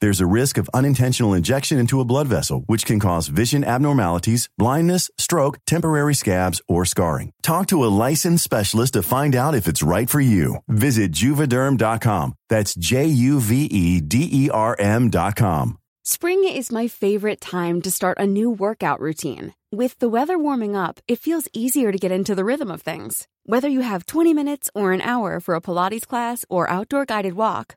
There's a risk of unintentional injection into a blood vessel, which can cause vision abnormalities, blindness, stroke, temporary scabs, or scarring. Talk to a licensed specialist to find out if it's right for you. Visit juvederm.com. That's J U V E D E R M.com. Spring is my favorite time to start a new workout routine. With the weather warming up, it feels easier to get into the rhythm of things. Whether you have 20 minutes or an hour for a Pilates class or outdoor guided walk,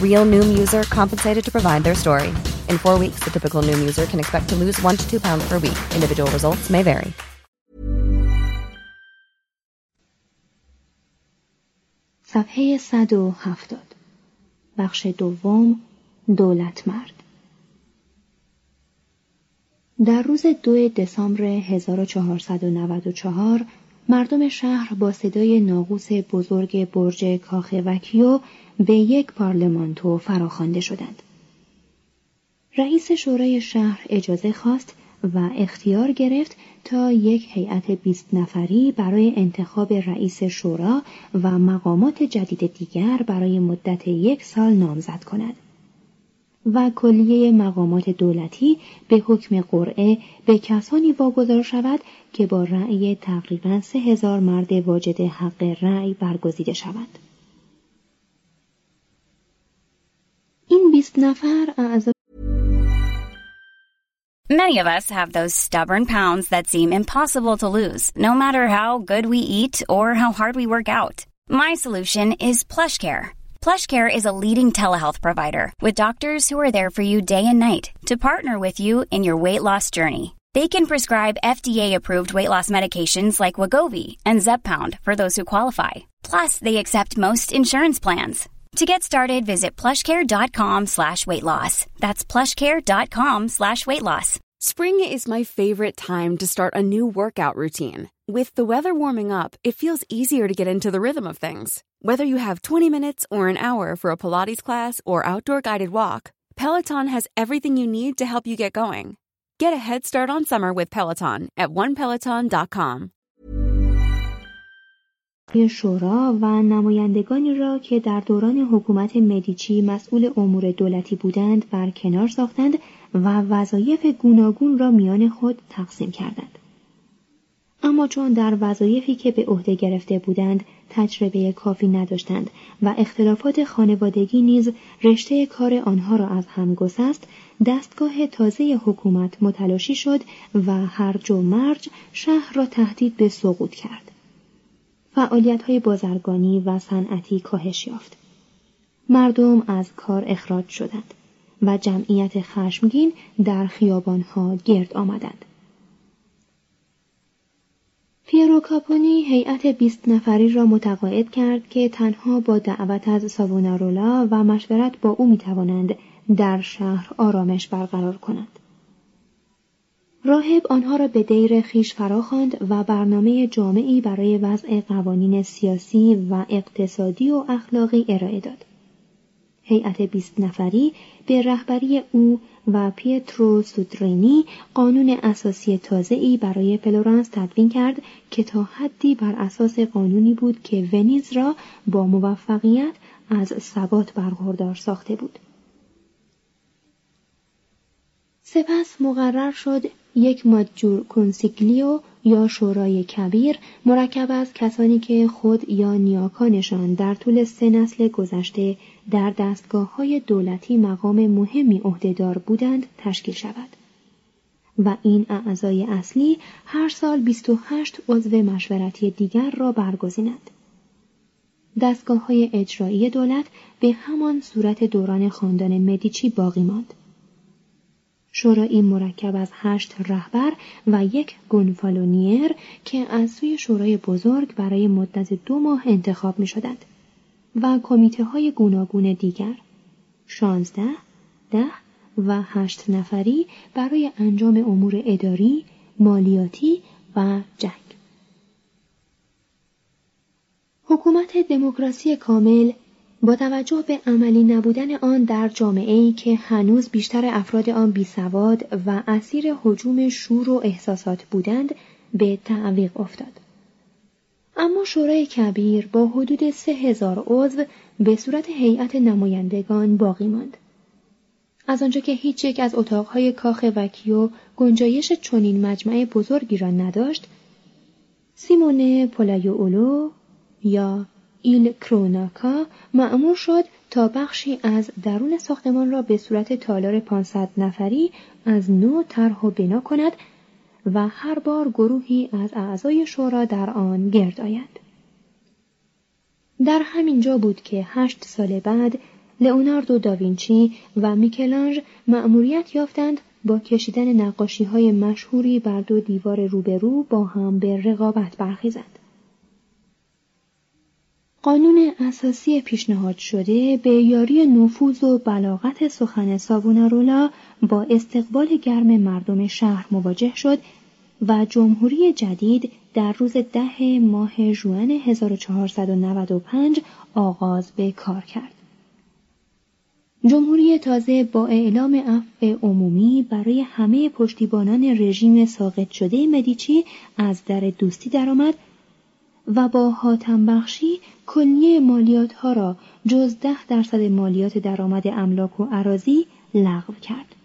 Real Noom user compensated to provide their story. In four weeks, the typical Noom user can expect to lose one to two pounds per week. Individual results may vary. صفحه 170 بخش دوم دولت مرد در روز دو دسامبر 1494 مردم شهر با صدای ناقوس بزرگ برج کاخ وکیو به یک پارلمانتو فراخوانده شدند. رئیس شورای شهر اجازه خواست و اختیار گرفت تا یک هیئت بیست نفری برای انتخاب رئیس شورا و مقامات جدید دیگر برای مدت یک سال نامزد کند. و کلیه مقامات دولتی به حکم قرعه به کسانی واگذار شود که با رأی تقریبا سه هزار مرد واجد حق رأی برگزیده شوند. این بیست نفر اعضا Many of us have those stubborn pounds that seem impossible to lose, no matter how good we eat or how hard we work out. My solution is PlushCare. PlushCare is a leading telehealth provider with doctors who are there for you day and night to partner with you in your weight loss journey. They can prescribe FDA-approved weight loss medications like Wagovi and Zepbound for those who qualify. Plus, they accept most insurance plans. To get started, visit plushcare.com slash weight loss. That's plushcare.com slash weight loss. Spring is my favorite time to start a new workout routine. With the weather warming up, it feels easier to get into the rhythm of things. Whether you have 20 minutes or an hour for a Pilates class or outdoor guided walk, Peloton has everything you need to help you get going. Get a head start on summer with Peloton at onepeloton.com. شورا و نمایندگانی را که در دوران حکومت مدیچی مسئول امور دولتی بودند بر کنار ساختند و وظایف گوناگون را میان خود تقسیم کردند. اما چون در وظایفی که به عهده گرفته بودند تجربه کافی نداشتند و اختلافات خانوادگی نیز رشته کار آنها را از هم گسست دستگاه تازه حکومت متلاشی شد و هرج و مرج شهر را تهدید به سقوط کرد. فعالیت های بازرگانی و صنعتی کاهش یافت. مردم از کار اخراج شدند و جمعیت خشمگین در خیابانها گرد آمدند. پیرو کاپونی هیئت بیست نفری را متقاعد کرد که تنها با دعوت از ساوونارولا و مشورت با او می‌توانند در شهر آرامش برقرار کنند. راهب آنها را به دیر خیش فراخواند و برنامه جامعی برای وضع قوانین سیاسی و اقتصادی و اخلاقی ارائه داد. هیئت بیست نفری به رهبری او و پیترو سودرینی قانون اساسی تازه‌ای برای فلورانس تدوین کرد که تا حدی بر اساس قانونی بود که ونیز را با موفقیت از ثبات برخوردار ساخته بود. سپس مقرر شد یک Maggior Consiglio یا شورای کبیر مرکب از کسانی که خود یا نیاکانشان در طول سه نسل گذشته در دستگاه های دولتی مقام مهمی عهدهدار بودند تشکیل شود و این اعضای اصلی هر سال 28 عضو مشورتی دیگر را برگزینند. دستگاه های اجرایی دولت به همان صورت دوران خاندان مدیچی باقی ماند. شورایی مرکب از هشت رهبر و یک گونفالونیر که از سوی شورای بزرگ برای مدت دو ماه انتخاب می شدند و کمیته های گوناگون دیگر شانزده، ده و هشت نفری برای انجام امور اداری، مالیاتی و جنگ. حکومت دموکراسی کامل با توجه به عملی نبودن آن در جامعه که هنوز بیشتر افراد آن بیسواد و اسیر حجوم شور و احساسات بودند به تعویق افتاد. اما شورای کبیر با حدود سه هزار عضو به صورت هیئت نمایندگان باقی ماند. از آنجا که هیچ یک از اتاقهای کاخ وکیو گنجایش چنین مجمع بزرگی را نداشت، سیمونه پولایو یا ایل کروناکا معمور شد تا بخشی از درون ساختمان را به صورت تالار 500 نفری از نو طرح و بنا کند و هر بار گروهی از اعضای شورا در آن گرد آید. در همین جا بود که هشت سال بعد لئوناردو داوینچی و میکلانژ مأموریت یافتند با کشیدن نقاشی های مشهوری بر دو دیوار روبرو با هم به رقابت برخیزند. قانون اساسی پیشنهاد شده به یاری نفوذ و بلاغت سخن ساوونارولا با استقبال گرم مردم شهر مواجه شد و جمهوری جدید در روز ده ماه ژوئن 1495 آغاز به کار کرد. جمهوری تازه با اعلام عفو عمومی برای همه پشتیبانان رژیم ساقط شده مدیچی از در دوستی درآمد و با حاتم بخشی کلیه مالیات ها را جز ده درصد مالیات درآمد املاک و عراضی لغو کرد.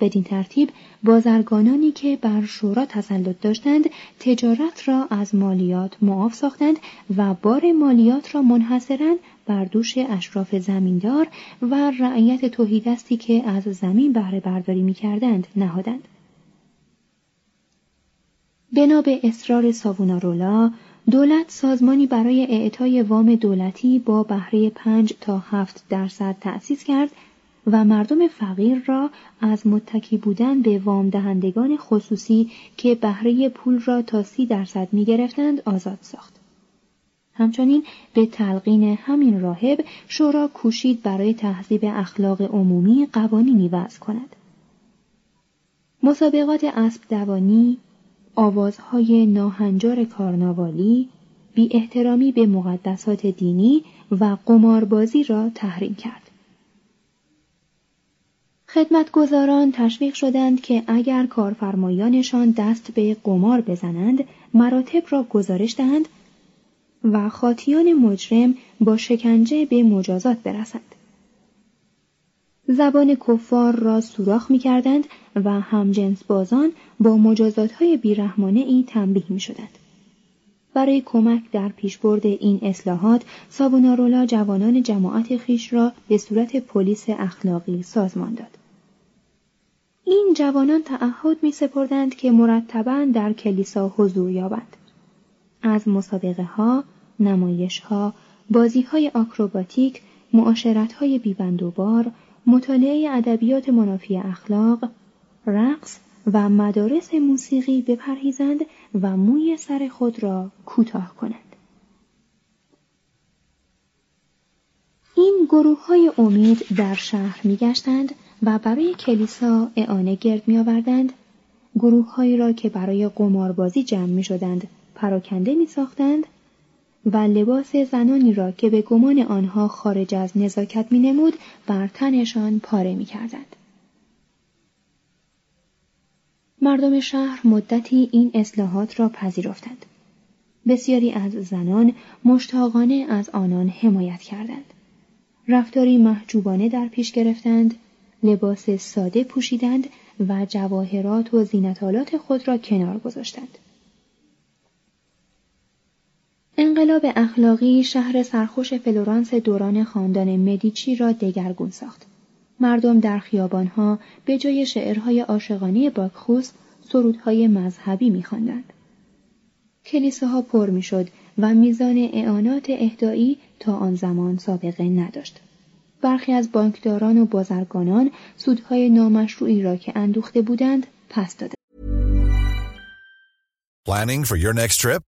بدین ترتیب بازرگانانی که بر شورا تسلط داشتند تجارت را از مالیات معاف ساختند و بار مالیات را منحصرا بر دوش اشراف زمیندار و رعیت توحیدستی که از زمین بهره برداری می کردند نهادند. بنا به اصرار ساوونارولا دولت سازمانی برای اعطای وام دولتی با بهره پنج تا هفت درصد تأسیس کرد و مردم فقیر را از متکی بودن به وام دهندگان خصوصی که بهره پول را تا سی درصد می گرفتند آزاد ساخت. همچنین به تلقین همین راهب شورا کوشید برای تهذیب اخلاق عمومی قوانینی وضع کند. مسابقات اسب دوانی، آوازهای ناهنجار کارناوالی، بی احترامی به مقدسات دینی و قماربازی را تحریم کرد. خدمتگزاران تشویق شدند که اگر کارفرمایانشان دست به قمار بزنند مراتب را گزارش دهند و خاطیان مجرم با شکنجه به مجازات برسند. زبان کفار را سوراخ می کردند و همجنس بازان با مجازات های بیرحمانه ای تنبیه می شدند. برای کمک در پیشبرد این اصلاحات سابونارولا جوانان جماعت خیش را به صورت پلیس اخلاقی سازمان داد. این جوانان تعهد می سپردند که مرتبا در کلیسا حضور یابند. از مسابقه ها، نمایش ها، بازی های آکروباتیک، معاشرت های بیبندوبار، مطالعه ادبیات منافی اخلاق، رقص و مدارس موسیقی بپرهیزند و موی سر خود را کوتاه کنند. این گروه های امید در شهر میگشتند و برای کلیسا اعانه گرد می آوردند گروه هایی را که برای قماربازی جمع می شدند پراکنده می ساختند و لباس زنانی را که به گمان آنها خارج از نزاکت می نمود بر تنشان پاره می کردند. مردم شهر مدتی این اصلاحات را پذیرفتند. بسیاری از زنان مشتاقانه از آنان حمایت کردند. رفتاری محجوبانه در پیش گرفتند لباس ساده پوشیدند و جواهرات و زینتالات خود را کنار گذاشتند. انقلاب اخلاقی شهر سرخوش فلورانس دوران خاندان مدیچی را دگرگون ساخت. مردم در خیابانها به جای شعرهای عاشقانه باکخوس سرودهای مذهبی میخواندند. کلیساها پر می‌شد و میزان اعانات اهدایی تا آن زمان سابقه نداشت. برخی از بانکداران و بازرگانان سودهای نامشروعی را که اندوخته بودند پس دادند. Planning for your next trip?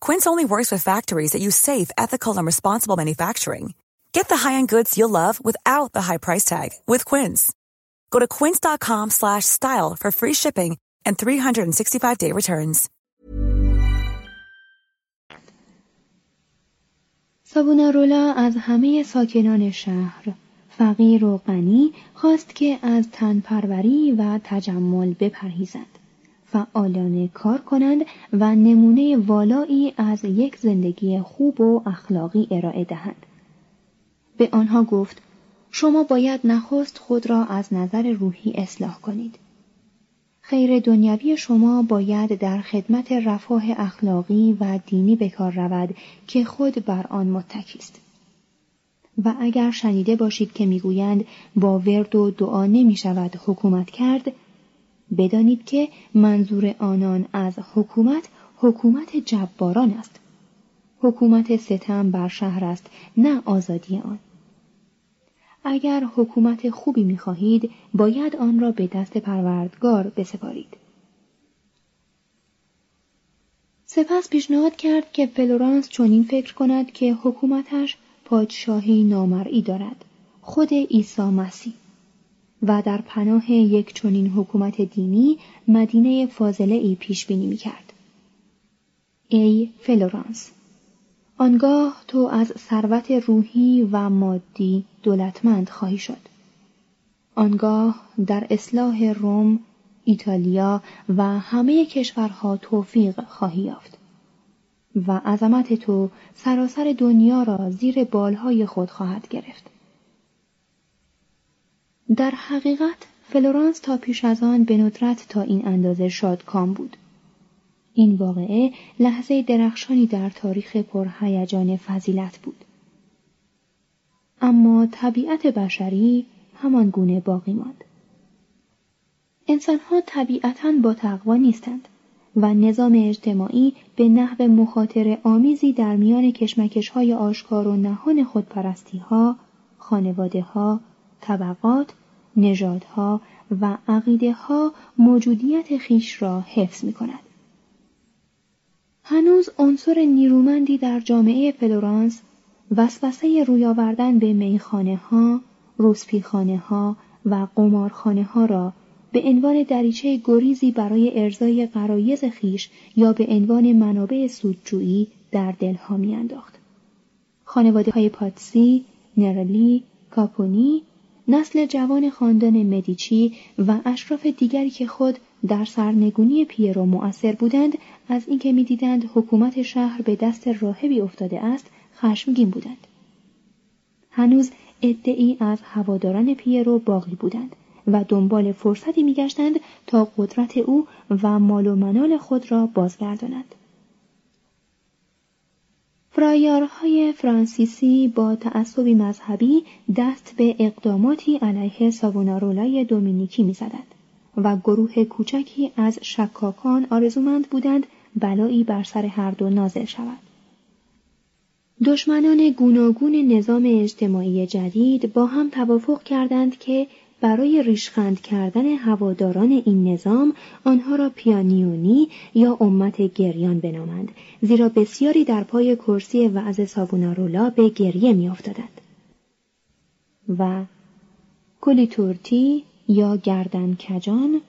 Quince only works with factories that use safe, ethical, and responsible manufacturing. Get the high-end goods you'll love without the high price tag with Quince. Go to quince.com/style for free shipping and 365-day returns. سابونارولا از همه ساکنان شهر فقیر و غنی خواست که از تنپروری و تجمل بپرهیزند فعالانه کار کنند و نمونه والایی از یک زندگی خوب و اخلاقی ارائه دهند. به آنها گفت شما باید نخست خود را از نظر روحی اصلاح کنید. خیر دنیوی شما باید در خدمت رفاه اخلاقی و دینی به کار رود که خود بر آن متکی است. و اگر شنیده باشید که می‌گویند با ورد و دعا نمی شود حکومت کرد بدانید که منظور آنان از حکومت حکومت جباران است. حکومت ستم بر شهر است نه آزادی آن. اگر حکومت خوبی می‌خواهید باید آن را به دست پروردگار بسپارید. سپس پیشنهاد کرد که فلورانس چنین فکر کند که حکومتش پادشاهی نامرئی دارد خود عیسی مسیح. و در پناه یک چنین حکومت دینی مدینه فاضله ای پیش بینی می کرد. ای فلورانس آنگاه تو از ثروت روحی و مادی دولتمند خواهی شد. آنگاه در اصلاح روم، ایتالیا و همه کشورها توفیق خواهی یافت. و عظمت تو سراسر دنیا را زیر بالهای خود خواهد گرفت. در حقیقت فلورانس تا پیش از آن به ندرت تا این اندازه شادکام بود. این واقعه لحظه درخشانی در تاریخ پرهیجان فضیلت بود. اما طبیعت بشری همان گونه باقی ماند. انسانها طبیعتا با تقوا نیستند و نظام اجتماعی به نحو مخاطر آمیزی در میان کشمکش های آشکار و نهان خودپرستی ها، خانواده ها، طبقات نژادها و عقیده ها موجودیت خیش را حفظ می کند. هنوز عنصر نیرومندی در جامعه فلورانس وسوسه روی آوردن به میخانه ها، روسپیخانه ها و قمارخانه ها را به عنوان دریچه گریزی برای ارزای قرایز خیش یا به عنوان منابع سودجویی در دلها میانداخت. خانواده های پاتسی، نرلی، کاپونی، نسل جوان خاندان مدیچی و اشراف دیگری که خود در سرنگونی پیرو مؤثر بودند از اینکه می‌دیدند حکومت شهر به دست راهبی افتاده است خشمگین بودند. هنوز ادعی از هواداران پیرو باقی بودند و دنبال فرصتی میگشتند تا قدرت او و مال و منال خود را بازگردانند. فرایارهای فرانسیسی با تعصبی مذهبی دست به اقداماتی علیه ساوونارولای دومینیکی می‌زدند و گروه کوچکی از شکاکان آرزومند بودند بلایی بر سر هر دو نازل شود. دشمنان گوناگون نظام اجتماعی جدید با هم توافق کردند که برای ریشخند کردن هواداران این نظام آنها را پیانیونی یا امت گریان بنامند زیرا بسیاری در پای کرسی وعظ سابونارولا به گریه میافتادند و کلیتورتی یا گردن کجان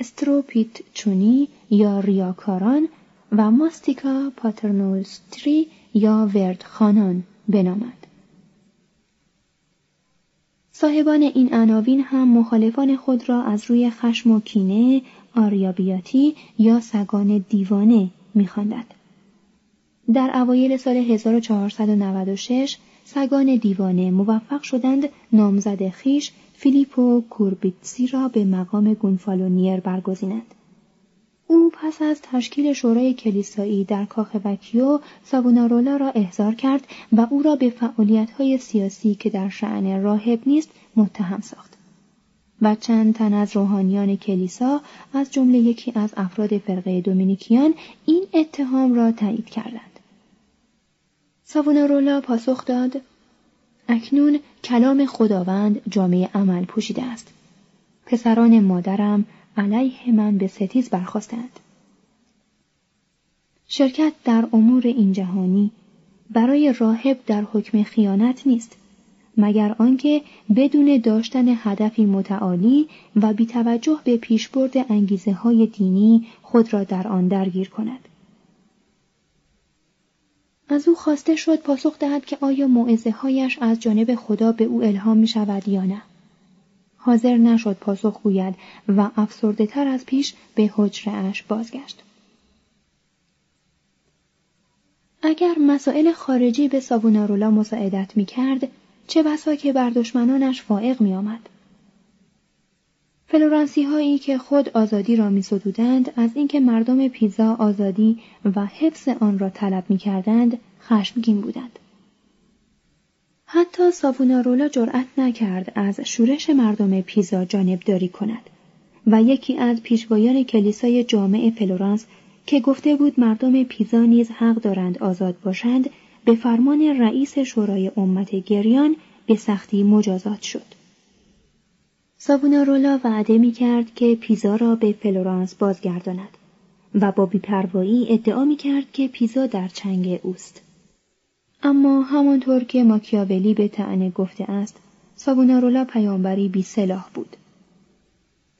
استروپیت چونی یا ریاکاران و ماستیکا پاترنولستری یا وردخانان بنامد. صاحبان این عناوین هم مخالفان خود را از روی خشم و کینه آریابیاتی یا سگان دیوانه می‌خواندند. در اوایل سال 1496 سگان دیوانه موفق شدند نامزد خیش فیلیپو کوربیتسی را به مقام گونفالونیر برگزینند. او پس از تشکیل شورای کلیسایی در کاخ وکیو سابونارولا را احضار کرد و او را به فعالیت‌های سیاسی که در شعن راهب نیست متهم ساخت. و چند تن از روحانیان کلیسا از جمله یکی از افراد فرقه دومینیکیان این اتهام را تایید کردند. سابونارولا پاسخ داد اکنون کلام خداوند جامعه عمل پوشیده است. پسران مادرم علیه من به ستیز برخواستند. شرکت در امور این جهانی برای راهب در حکم خیانت نیست مگر آنکه بدون داشتن هدفی متعالی و بیتوجه به پیشبرد انگیزه های دینی خود را در آن درگیر کند. از او خواسته شد پاسخ دهد که آیا معزه هایش از جانب خدا به او الهام می شود یا نه. حاضر نشد پاسخ گوید و افسرده تر از پیش به حجره بازگشت. اگر مسائل خارجی به ساوونارولا مساعدت می کرد، چه بسا که بر دشمنانش فائق می آمد. فلورانسی هایی که خود آزادی را می ستودند از اینکه مردم پیزا آزادی و حفظ آن را طلب می کردند خشمگین بودند. حتی ساوونارولا جرأت نکرد از شورش مردم پیزا جانبداری کند و یکی از پیشوایان کلیسای جامع فلورانس که گفته بود مردم پیزا نیز حق دارند آزاد باشند به فرمان رئیس شورای امت گریان به سختی مجازات شد. ساوونارولا وعده می کرد که پیزا را به فلورانس بازگرداند و با بیپروایی ادعا می کرد که پیزا در چنگ اوست. اما همانطور که ماکیاولی به تعنه گفته است سابونارولا پیامبری بی سلاح بود.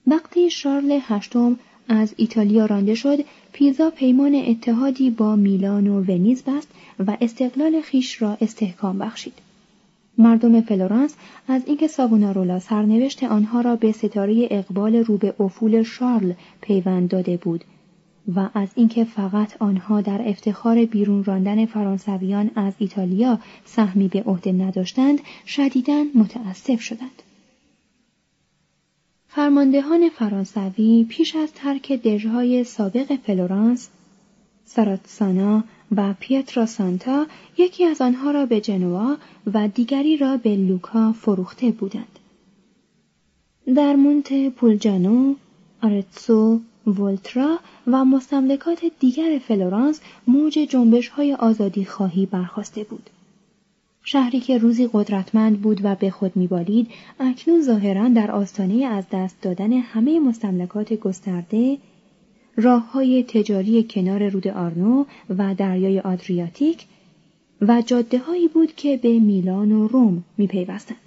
وقتی شارل هشتم از ایتالیا رانده شد پیزا پیمان اتحادی با میلان و ونیز بست و استقلال خویش را استحکام بخشید. مردم فلورانس از اینکه ساوونارولا سرنوشت آنها را به ستاره اقبال رو به افول شارل پیوند داده بود و از اینکه فقط آنها در افتخار بیرون راندن فرانسویان از ایتالیا سهمی به عهده نداشتند شدیداً متاسف شدند فرماندهان فرانسوی پیش از ترک دژهای سابق فلورانس ساراتسانا و پیترا سانتا یکی از آنها را به جنوا و دیگری را به لوکا فروخته بودند. در مونت پولجانو، آرتسو، ولترا و مستملکات دیگر فلورانس موج جنبش های آزادی خواهی برخاسته بود. شهری که روزی قدرتمند بود و به خود میبالید اکنون ظاهرا در آستانه از دست دادن همه مستملکات گسترده راه های تجاری کنار رود آرنو و دریای آدریاتیک و جاده هایی بود که به میلان و روم می پیوستند.